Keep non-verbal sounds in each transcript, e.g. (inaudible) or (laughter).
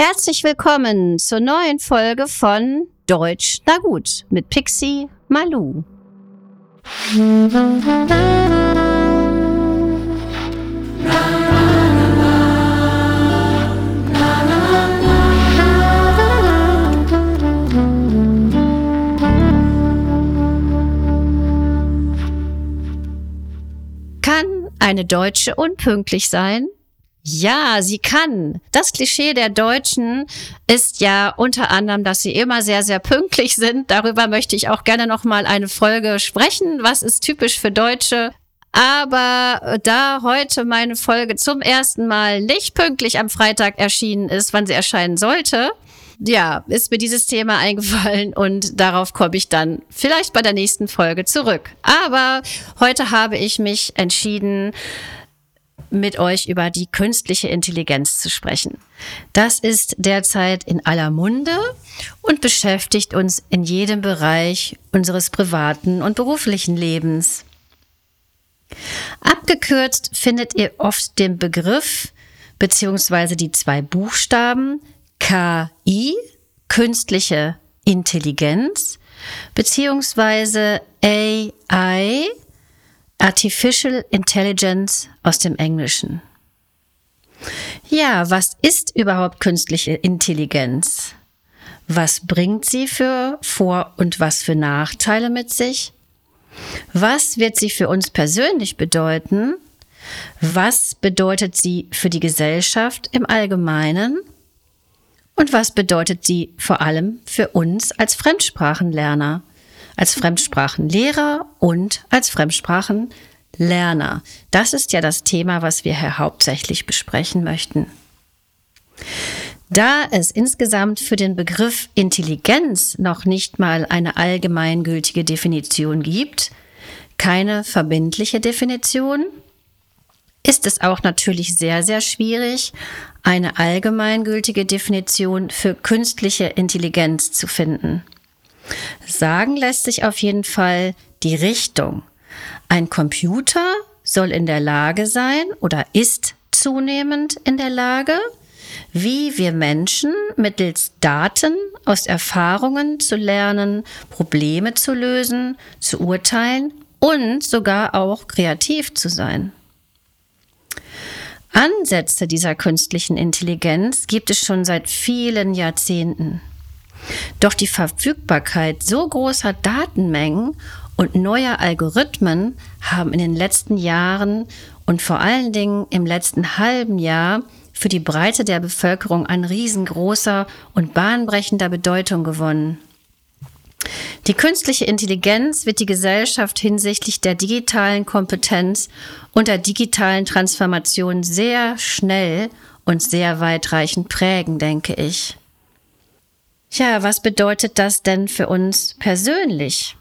Herzlich willkommen zur neuen Folge von Deutsch na gut mit Pixie Malu. Kann eine Deutsche unpünktlich sein? Ja, sie kann. Das Klischee der Deutschen ist ja unter anderem, dass sie immer sehr, sehr pünktlich sind. Darüber möchte ich auch gerne noch mal eine Folge sprechen. Was ist typisch für Deutsche? Aber da heute meine Folge zum ersten Mal nicht pünktlich am Freitag erschienen ist, wann sie erscheinen sollte, ja, ist mir dieses Thema eingefallen und darauf komme ich dann vielleicht bei der nächsten Folge zurück. Aber heute habe ich mich entschieden, mit euch über die künstliche Intelligenz zu sprechen. Das ist derzeit in aller Munde und beschäftigt uns in jedem Bereich unseres privaten und beruflichen Lebens. Abgekürzt findet ihr oft den Begriff beziehungsweise die zwei Buchstaben KI, künstliche Intelligenz, beziehungsweise AI, Artificial Intelligence aus dem Englischen. Ja, was ist überhaupt künstliche Intelligenz? Was bringt sie für Vor- und was für Nachteile mit sich? Was wird sie für uns persönlich bedeuten? Was bedeutet sie für die Gesellschaft im Allgemeinen? Und was bedeutet sie vor allem für uns als Fremdsprachenlerner? Als Fremdsprachenlehrer und als Fremdsprachenlerner. Das ist ja das Thema, was wir hier hauptsächlich besprechen möchten. Da es insgesamt für den Begriff Intelligenz noch nicht mal eine allgemeingültige Definition gibt, keine verbindliche Definition, ist es auch natürlich sehr, sehr schwierig, eine allgemeingültige Definition für künstliche Intelligenz zu finden. Sagen lässt sich auf jeden Fall die Richtung. Ein Computer soll in der Lage sein oder ist zunehmend in der Lage, wie wir Menschen mittels Daten aus Erfahrungen zu lernen, Probleme zu lösen, zu urteilen und sogar auch kreativ zu sein. Ansätze dieser künstlichen Intelligenz gibt es schon seit vielen Jahrzehnten. Doch die Verfügbarkeit so großer Datenmengen und neuer Algorithmen haben in den letzten Jahren und vor allen Dingen im letzten halben Jahr für die Breite der Bevölkerung an riesengroßer und bahnbrechender Bedeutung gewonnen. Die künstliche Intelligenz wird die Gesellschaft hinsichtlich der digitalen Kompetenz und der digitalen Transformation sehr schnell und sehr weitreichend prägen, denke ich. Ja, was bedeutet das denn für uns persönlich?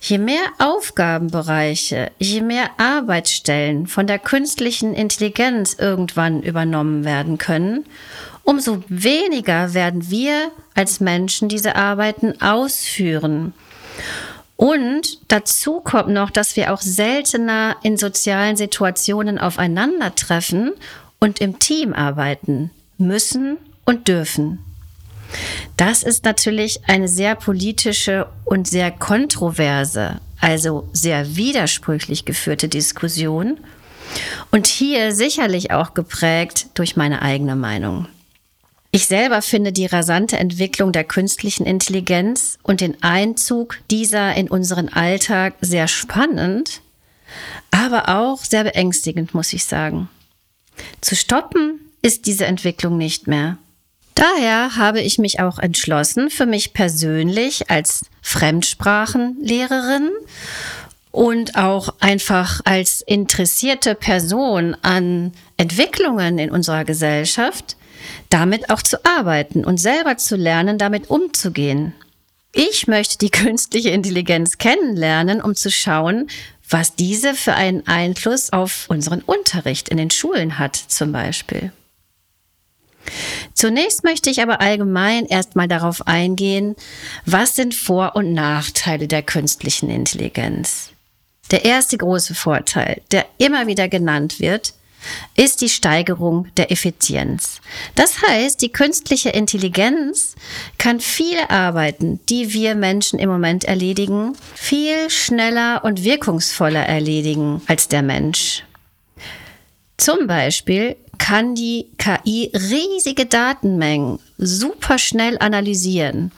Je mehr Aufgabenbereiche, je mehr Arbeitsstellen von der künstlichen Intelligenz irgendwann übernommen werden können, umso weniger werden wir als Menschen diese Arbeiten ausführen. Und dazu kommt noch, dass wir auch seltener in sozialen Situationen aufeinandertreffen und im Team arbeiten müssen und dürfen. Das ist natürlich eine sehr politische und sehr kontroverse, also sehr widersprüchlich geführte Diskussion und hier sicherlich auch geprägt durch meine eigene Meinung. Ich selber finde die rasante Entwicklung der künstlichen Intelligenz und den Einzug dieser in unseren Alltag sehr spannend, aber auch sehr beängstigend, muss ich sagen. Zu stoppen ist diese Entwicklung nicht mehr. Daher habe ich mich auch entschlossen, für mich persönlich als Fremdsprachenlehrerin und auch einfach als interessierte Person an Entwicklungen in unserer Gesellschaft, damit auch zu arbeiten und selber zu lernen, damit umzugehen. Ich möchte die (laughs) künstliche Intelligenz kennenlernen, um zu schauen, was diese für einen Einfluss auf unseren Unterricht in den Schulen hat, zum Beispiel. Zunächst möchte ich aber allgemein erstmal darauf eingehen, was sind Vor- und Nachteile der künstlichen Intelligenz. Der erste große Vorteil, der immer wieder genannt wird, ist die Steigerung der Effizienz. Das heißt, die künstliche Intelligenz kann viele Arbeiten, die wir Menschen im Moment erledigen, viel schneller und wirkungsvoller erledigen als der Mensch. Zum Beispiel kann die KI riesige Datenmengen super schnell analysieren.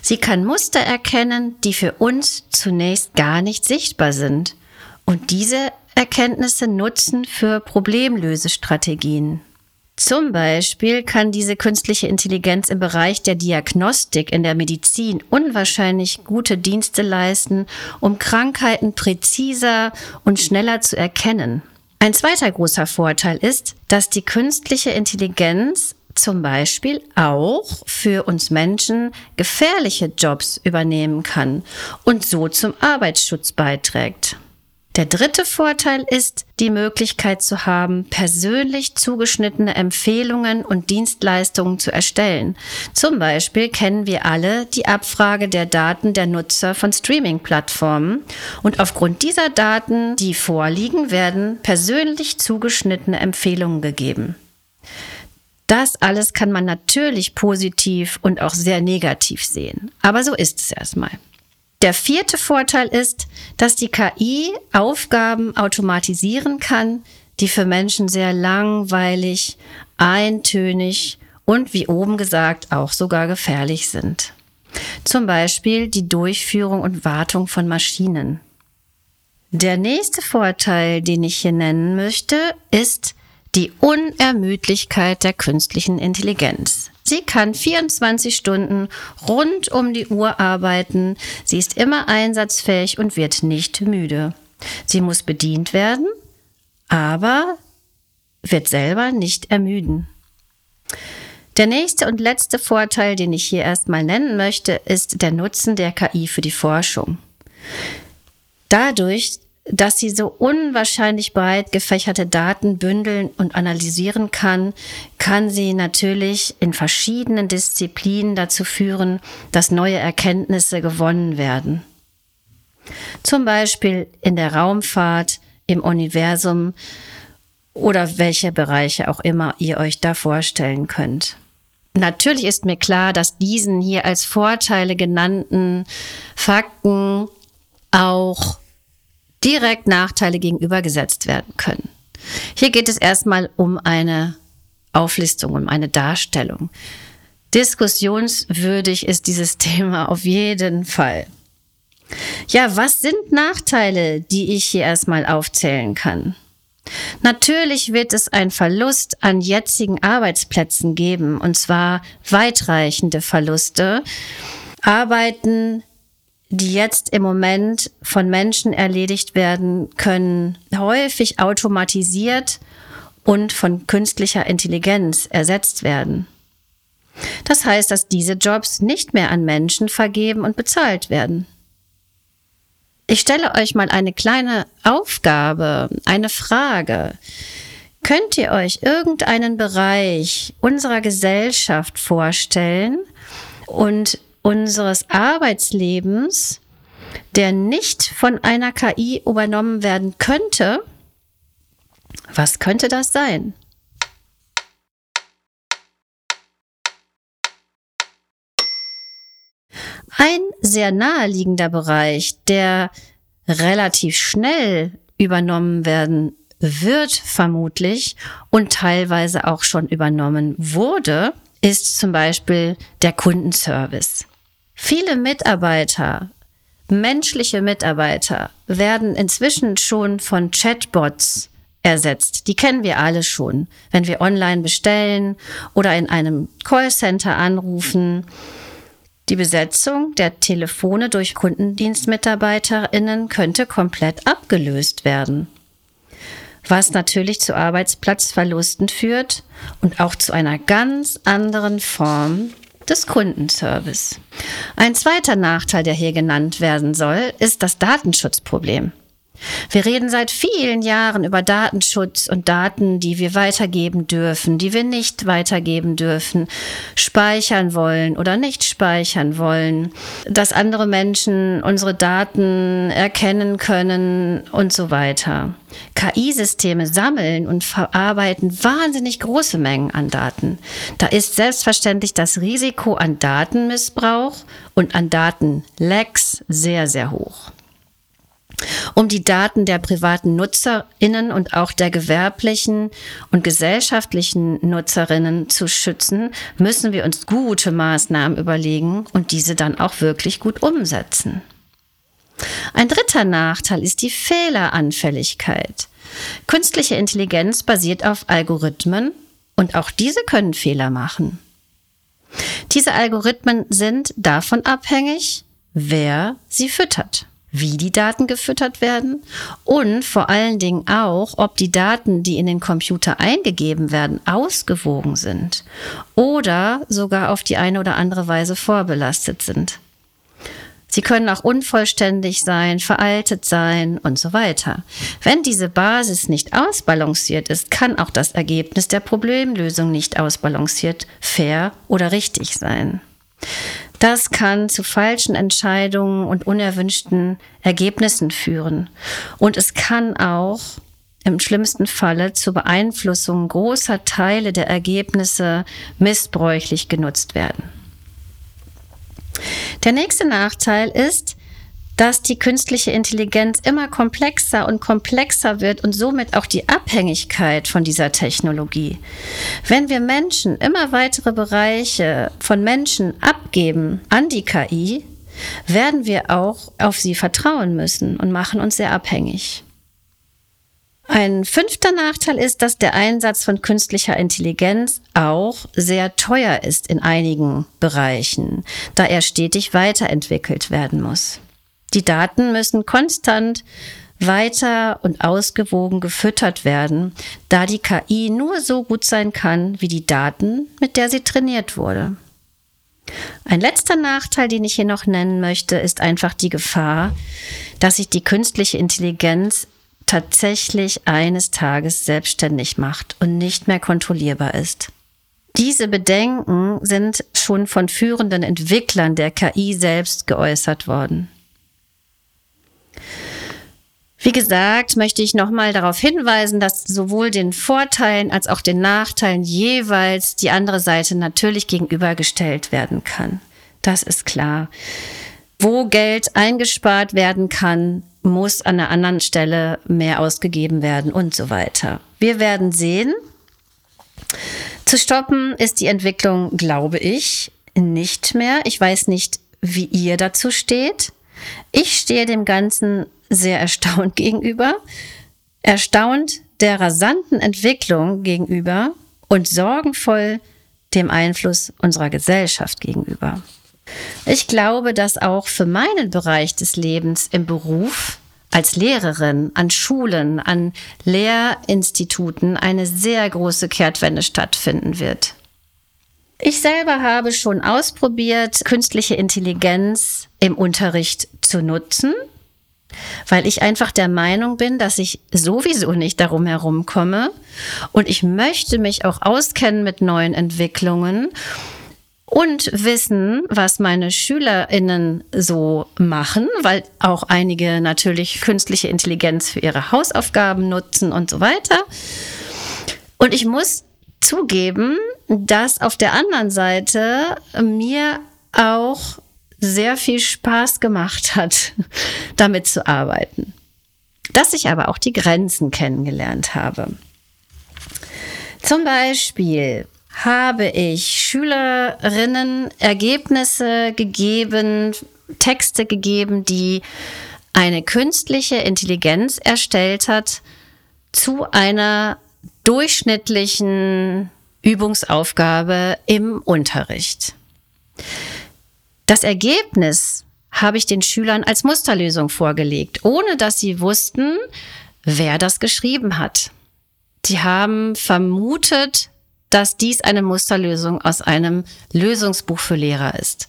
Sie kann Muster erkennen, die für uns zunächst gar nicht sichtbar sind. Und diese Erkenntnisse nutzen für Problemlösestrategien. Zum Beispiel kann diese künstliche Intelligenz im Bereich der Diagnostik in der Medizin unwahrscheinlich gute Dienste leisten, um Krankheiten präziser und schneller zu erkennen. Ein zweiter großer Vorteil ist, dass die künstliche Intelligenz zum Beispiel auch für uns Menschen gefährliche Jobs übernehmen kann und so zum Arbeitsschutz beiträgt. Der dritte Vorteil ist, die Möglichkeit zu haben, persönlich zugeschnittene Empfehlungen und Dienstleistungen zu erstellen. Zum Beispiel kennen wir alle die Abfrage der Daten der Nutzer von Streaming-Plattformen und aufgrund dieser Daten, die vorliegen, werden persönlich zugeschnittene Empfehlungen gegeben. Das alles kann man natürlich positiv und auch sehr negativ sehen. Aber so ist es erstmal. Der vierte Vorteil ist, dass die KI Aufgaben automatisieren kann, die für Menschen sehr langweilig, eintönig und wie oben gesagt auch sogar gefährlich sind. Zum Beispiel die Durchführung und Wartung von Maschinen. Der nächste Vorteil, den ich hier nennen möchte, ist die Unermüdlichkeit der künstlichen Intelligenz. Sie kann 24 Stunden rund um die Uhr arbeiten. Sie ist immer einsatzfähig und wird nicht müde. Sie muss bedient werden, aber wird selber nicht ermüden. Der nächste und letzte Vorteil, den ich hier erstmal nennen möchte, ist der Nutzen der KI für die Forschung. Dadurch, dass sie so unwahrscheinlich breit gefächerte Daten bündeln und analysieren kann, kann sie natürlich in verschiedenen Disziplinen dazu führen, dass neue Erkenntnisse gewonnen werden. Zum Beispiel in der Raumfahrt, im Universum oder welche Bereiche auch immer ihr euch da vorstellen könnt. Natürlich ist mir klar, dass diesen hier als Vorteile genannten Fakten auch direkt Nachteile gegenübergesetzt werden können. Hier geht es erstmal um eine Auflistung, um eine Darstellung. Diskussionswürdig ist dieses (laughs) Thema auf jeden Fall. Ja, was sind Nachteile, die ich hier erstmal aufzählen kann? Natürlich wird es einen Verlust an jetzigen Arbeitsplätzen geben, und zwar weitreichende Verluste. Arbeiten die jetzt im Moment von Menschen erledigt werden können, häufig automatisiert und von künstlicher Intelligenz ersetzt werden. Das heißt, dass diese Jobs nicht mehr an Menschen vergeben und bezahlt werden. Ich stelle euch mal eine kleine Aufgabe, eine Frage. Könnt ihr euch irgendeinen Bereich unserer Gesellschaft vorstellen und unseres Arbeitslebens, der nicht von einer KI übernommen werden könnte, was könnte das sein? Ein sehr naheliegender Bereich, der relativ schnell übernommen werden wird vermutlich und teilweise auch schon übernommen wurde, ist zum Beispiel der Kundenservice. Viele Mitarbeiter, menschliche Mitarbeiter, werden inzwischen schon von Chatbots ersetzt. Die kennen wir alle schon. Wenn wir online bestellen oder in einem Callcenter anrufen. Die Besetzung der Telefone durch Kundendienstmitarbeiterinnen könnte komplett abgelöst werden. Was natürlich zu Arbeitsplatzverlusten führt und auch zu einer ganz anderen Form des Kundenservice. Ein zweiter Nachteil, der hier genannt werden soll, ist das Datenschutzproblem. Wir reden seit vielen Jahren über Datenschutz und Daten, die wir weitergeben dürfen, die wir nicht weitergeben dürfen, speichern wollen oder nicht speichern wollen, dass andere Menschen unsere Daten erkennen können und so weiter. KI-Systeme sammeln und verarbeiten wahnsinnig große Mengen an Daten. Da ist selbstverständlich das Risiko an Datenmissbrauch und an Datenlecks sehr, sehr hoch. Um die Daten der privaten Nutzerinnen und auch der gewerblichen und gesellschaftlichen Nutzerinnen zu schützen, müssen wir uns gute Maßnahmen überlegen und diese dann auch wirklich gut umsetzen. Ein dritter Nachteil ist die Fehleranfälligkeit. Künstliche Intelligenz basiert auf Algorithmen und auch diese können Fehler machen. Diese Algorithmen sind davon abhängig, wer sie füttert wie die Daten gefüttert werden und vor allen Dingen auch, ob die Daten, die in den Computer eingegeben werden, ausgewogen sind oder sogar auf die eine oder andere Weise vorbelastet sind. Sie können auch unvollständig sein, veraltet sein und so weiter. Wenn diese Basis nicht ausbalanciert ist, kann auch das Ergebnis der Problemlösung nicht ausbalanciert, fair oder richtig sein. Das kann zu falschen Entscheidungen und unerwünschten Ergebnissen führen. Und es kann auch im schlimmsten Falle zur Beeinflussung großer Teile der Ergebnisse missbräuchlich genutzt werden. Der nächste Nachteil ist, dass die künstliche Intelligenz immer komplexer und komplexer wird und somit auch die Abhängigkeit von dieser Technologie. Wenn wir Menschen immer weitere Bereiche von Menschen abgeben an die KI, werden wir auch auf sie vertrauen müssen und machen uns sehr abhängig. Ein fünfter Nachteil ist, dass der Einsatz von künstlicher Intelligenz auch sehr teuer ist in einigen Bereichen, da er stetig weiterentwickelt werden muss. Die Daten müssen konstant weiter und ausgewogen gefüttert werden, da die KI nur so gut sein kann wie die Daten, mit der sie trainiert wurde. Ein letzter Nachteil, den ich hier noch nennen möchte, ist einfach die Gefahr, dass sich die künstliche Intelligenz tatsächlich eines Tages selbstständig macht und nicht mehr kontrollierbar ist. Diese Bedenken sind schon von führenden Entwicklern der KI selbst geäußert worden. Wie gesagt, möchte ich nochmal darauf hinweisen, dass sowohl den Vorteilen als auch den Nachteilen jeweils die andere Seite natürlich gegenübergestellt werden kann. Das ist klar. Wo Geld eingespart werden kann, muss an einer anderen Stelle mehr ausgegeben werden und so weiter. Wir werden sehen. Zu stoppen ist die Entwicklung, glaube ich, nicht mehr. Ich weiß nicht, wie ihr dazu steht. Ich stehe dem Ganzen sehr erstaunt (laughs) gegenüber, erstaunt der rasanten Entwicklung gegenüber und sorgenvoll dem Einfluss unserer Gesellschaft gegenüber. Ich glaube, dass auch für meinen Bereich des Lebens im Beruf als Lehrerin an Schulen, an Lehrinstituten eine sehr große Kehrtwende stattfinden wird. Ich selber habe schon ausprobiert, künstliche Intelligenz im Unterricht zu nutzen weil ich einfach der Meinung bin, dass ich sowieso nicht darum herumkomme und ich möchte mich auch auskennen mit neuen Entwicklungen und wissen, was meine Schülerinnen so machen, weil auch einige natürlich künstliche Intelligenz für ihre Hausaufgaben nutzen und so weiter. Und ich muss zugeben, dass auf der anderen Seite mir auch sehr viel Spaß gemacht hat, (laughs) damit zu arbeiten. Dass ich aber auch die Grenzen kennengelernt habe. Zum Beispiel habe ich Schülerinnen Ergebnisse gegeben, Texte gegeben, die eine künstliche Intelligenz erstellt hat zu einer durchschnittlichen Übungsaufgabe im Unterricht. Das Ergebnis habe ich den Schülern als Musterlösung vorgelegt, ohne dass sie wussten, wer das geschrieben hat. Sie haben vermutet, dass dies eine Musterlösung aus einem Lösungsbuch für Lehrer ist.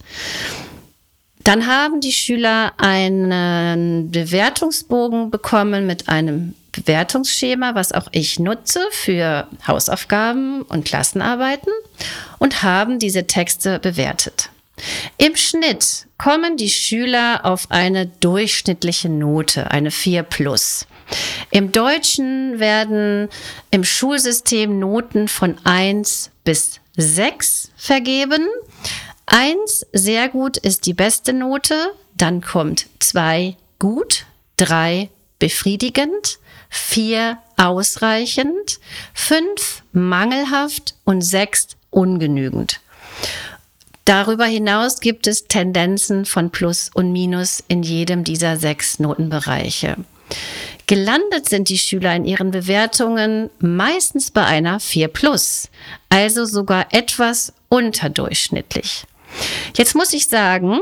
Dann haben die Schüler einen Bewertungsbogen bekommen mit einem Bewertungsschema, was auch ich nutze für Hausaufgaben und Klassenarbeiten und haben diese Texte bewertet. Im Schnitt kommen die Schüler auf eine durchschnittliche Note, eine 4 plus. Im Deutschen werden im Schulsystem Noten von 1 bis 6 vergeben. 1 sehr gut ist die beste Note, dann kommt 2 gut, 3 befriedigend, 4 ausreichend, 5 mangelhaft und 6 ungenügend. Darüber hinaus gibt es Tendenzen von Plus und Minus in jedem dieser sechs Notenbereiche. Gelandet sind die Schüler in ihren Bewertungen meistens bei einer 4 plus, also sogar etwas unterdurchschnittlich. Jetzt muss ich sagen,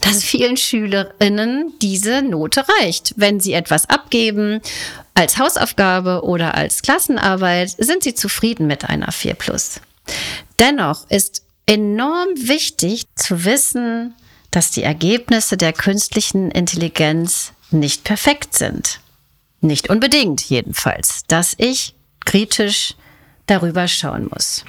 dass vielen Schülerinnen diese Note reicht. Wenn sie etwas abgeben als Hausaufgabe oder als Klassenarbeit, sind sie zufrieden mit einer 4 plus. Dennoch ist enorm wichtig zu wissen, dass die Ergebnisse der künstlichen Intelligenz nicht perfekt sind. Nicht unbedingt jedenfalls, dass ich kritisch darüber schauen muss.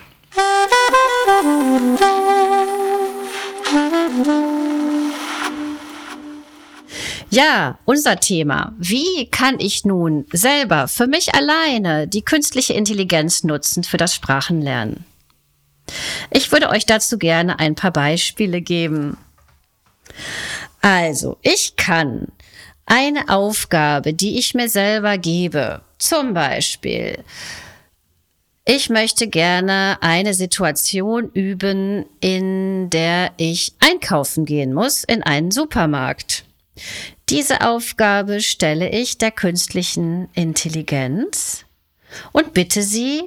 Ja, unser Thema. Wie kann ich nun selber für mich alleine die künstliche Intelligenz nutzen für das Sprachenlernen? Ich würde euch dazu gerne ein paar Beispiele geben. Also, ich kann eine Aufgabe, die ich mir selber gebe, zum Beispiel, ich möchte gerne eine Situation üben, in der ich einkaufen gehen muss in einen Supermarkt. Diese Aufgabe stelle ich der künstlichen Intelligenz und bitte sie,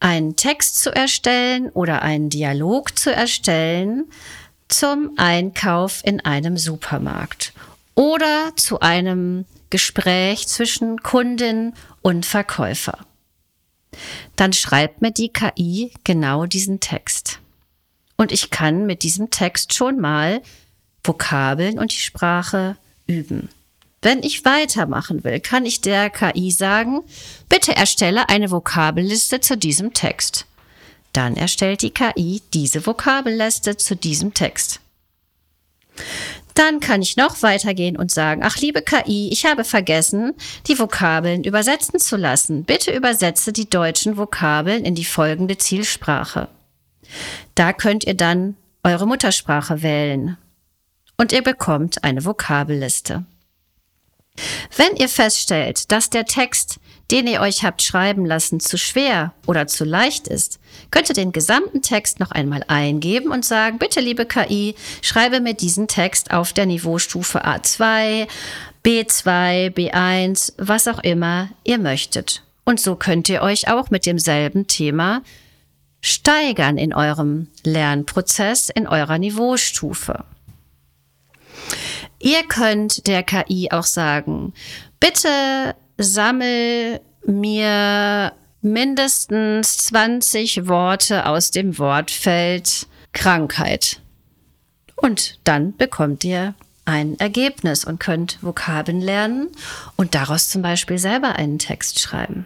einen Text zu erstellen oder einen Dialog zu erstellen zum Einkauf in einem Supermarkt oder zu einem Gespräch zwischen Kundin und Verkäufer. Dann schreibt mir die KI genau diesen Text. Und ich kann mit diesem Text schon mal Vokabeln und die Sprache üben. Wenn ich weitermachen will, kann ich der KI sagen, bitte erstelle eine Vokabelliste zu diesem Text. Dann erstellt die KI diese Vokabelliste zu diesem Text. Dann kann ich noch weitergehen und sagen, ach liebe KI, ich habe vergessen, die Vokabeln übersetzen zu lassen. Bitte übersetze die deutschen Vokabeln in die folgende Zielsprache. Da könnt ihr dann eure Muttersprache wählen und ihr bekommt eine Vokabelliste. Wenn ihr feststellt, dass der Text, den ihr euch habt schreiben lassen, zu schwer oder zu leicht ist, könnt ihr den gesamten Text noch einmal eingeben und sagen, bitte liebe KI, schreibe mir diesen Text auf der Niveaustufe A2, B2, B1, was auch immer ihr möchtet. Und so könnt ihr euch auch mit demselben Thema steigern in eurem Lernprozess, in eurer Niveaustufe. Ihr könnt der KI auch sagen, bitte sammel mir mindestens 20 Worte aus dem Wortfeld Krankheit. Und dann bekommt ihr ein Ergebnis und könnt Vokabeln lernen und daraus zum Beispiel selber einen Text schreiben.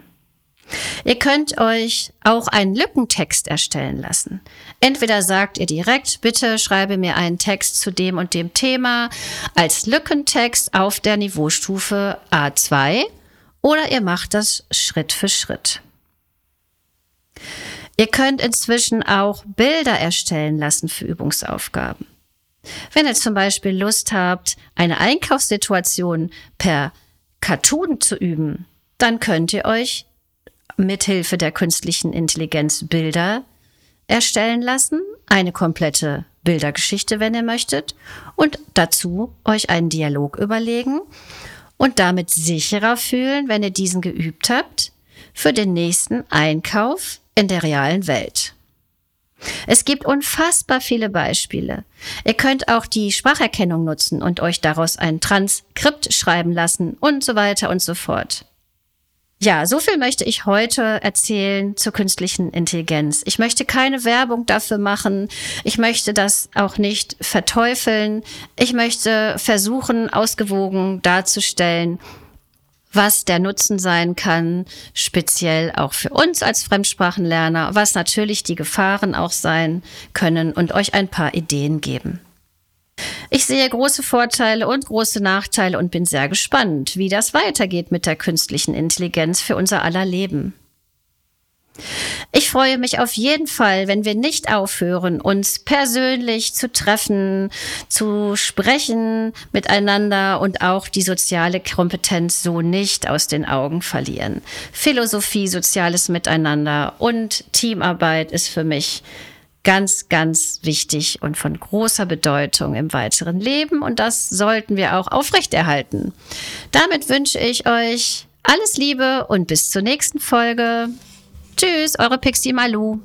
Ihr könnt euch auch einen Lückentext erstellen lassen. Entweder sagt ihr direkt, bitte schreibe mir einen Text zu dem und dem Thema als Lückentext auf der Niveaustufe A2 oder ihr macht das Schritt für Schritt. Ihr könnt inzwischen auch Bilder erstellen lassen für Übungsaufgaben. Wenn ihr zum Beispiel Lust habt, eine Einkaufssituation per Cartoon zu üben, dann könnt ihr euch mithilfe der künstlichen Intelligenz Bilder erstellen lassen, eine komplette Bildergeschichte, wenn ihr möchtet, und dazu euch einen Dialog überlegen und damit sicherer fühlen, wenn ihr diesen geübt habt, für den nächsten Einkauf in der realen Welt. Es gibt unfassbar viele Beispiele. Ihr könnt auch die Spracherkennung nutzen und euch daraus ein Transkript schreiben lassen und so weiter und so fort. Ja, so viel möchte ich heute erzählen zur künstlichen Intelligenz. Ich möchte keine Werbung dafür machen. Ich möchte das auch nicht verteufeln. Ich möchte versuchen, ausgewogen darzustellen, was der Nutzen sein kann, speziell auch für uns als Fremdsprachenlerner, was natürlich die Gefahren auch sein können und euch ein paar Ideen geben. Ich sehe große Vorteile und große Nachteile und bin sehr gespannt, wie das weitergeht mit der künstlichen Intelligenz für unser aller Leben. Ich freue mich auf jeden Fall, wenn wir nicht aufhören, uns persönlich zu treffen, zu sprechen miteinander und auch die soziale Kompetenz so nicht aus den Augen verlieren. Philosophie, soziales Miteinander und Teamarbeit ist für mich ganz, ganz wichtig und von großer Bedeutung im weiteren Leben und das sollten wir auch aufrechterhalten. Damit wünsche ich euch alles Liebe und bis zur nächsten Folge. Tschüss, eure Pixie Malu.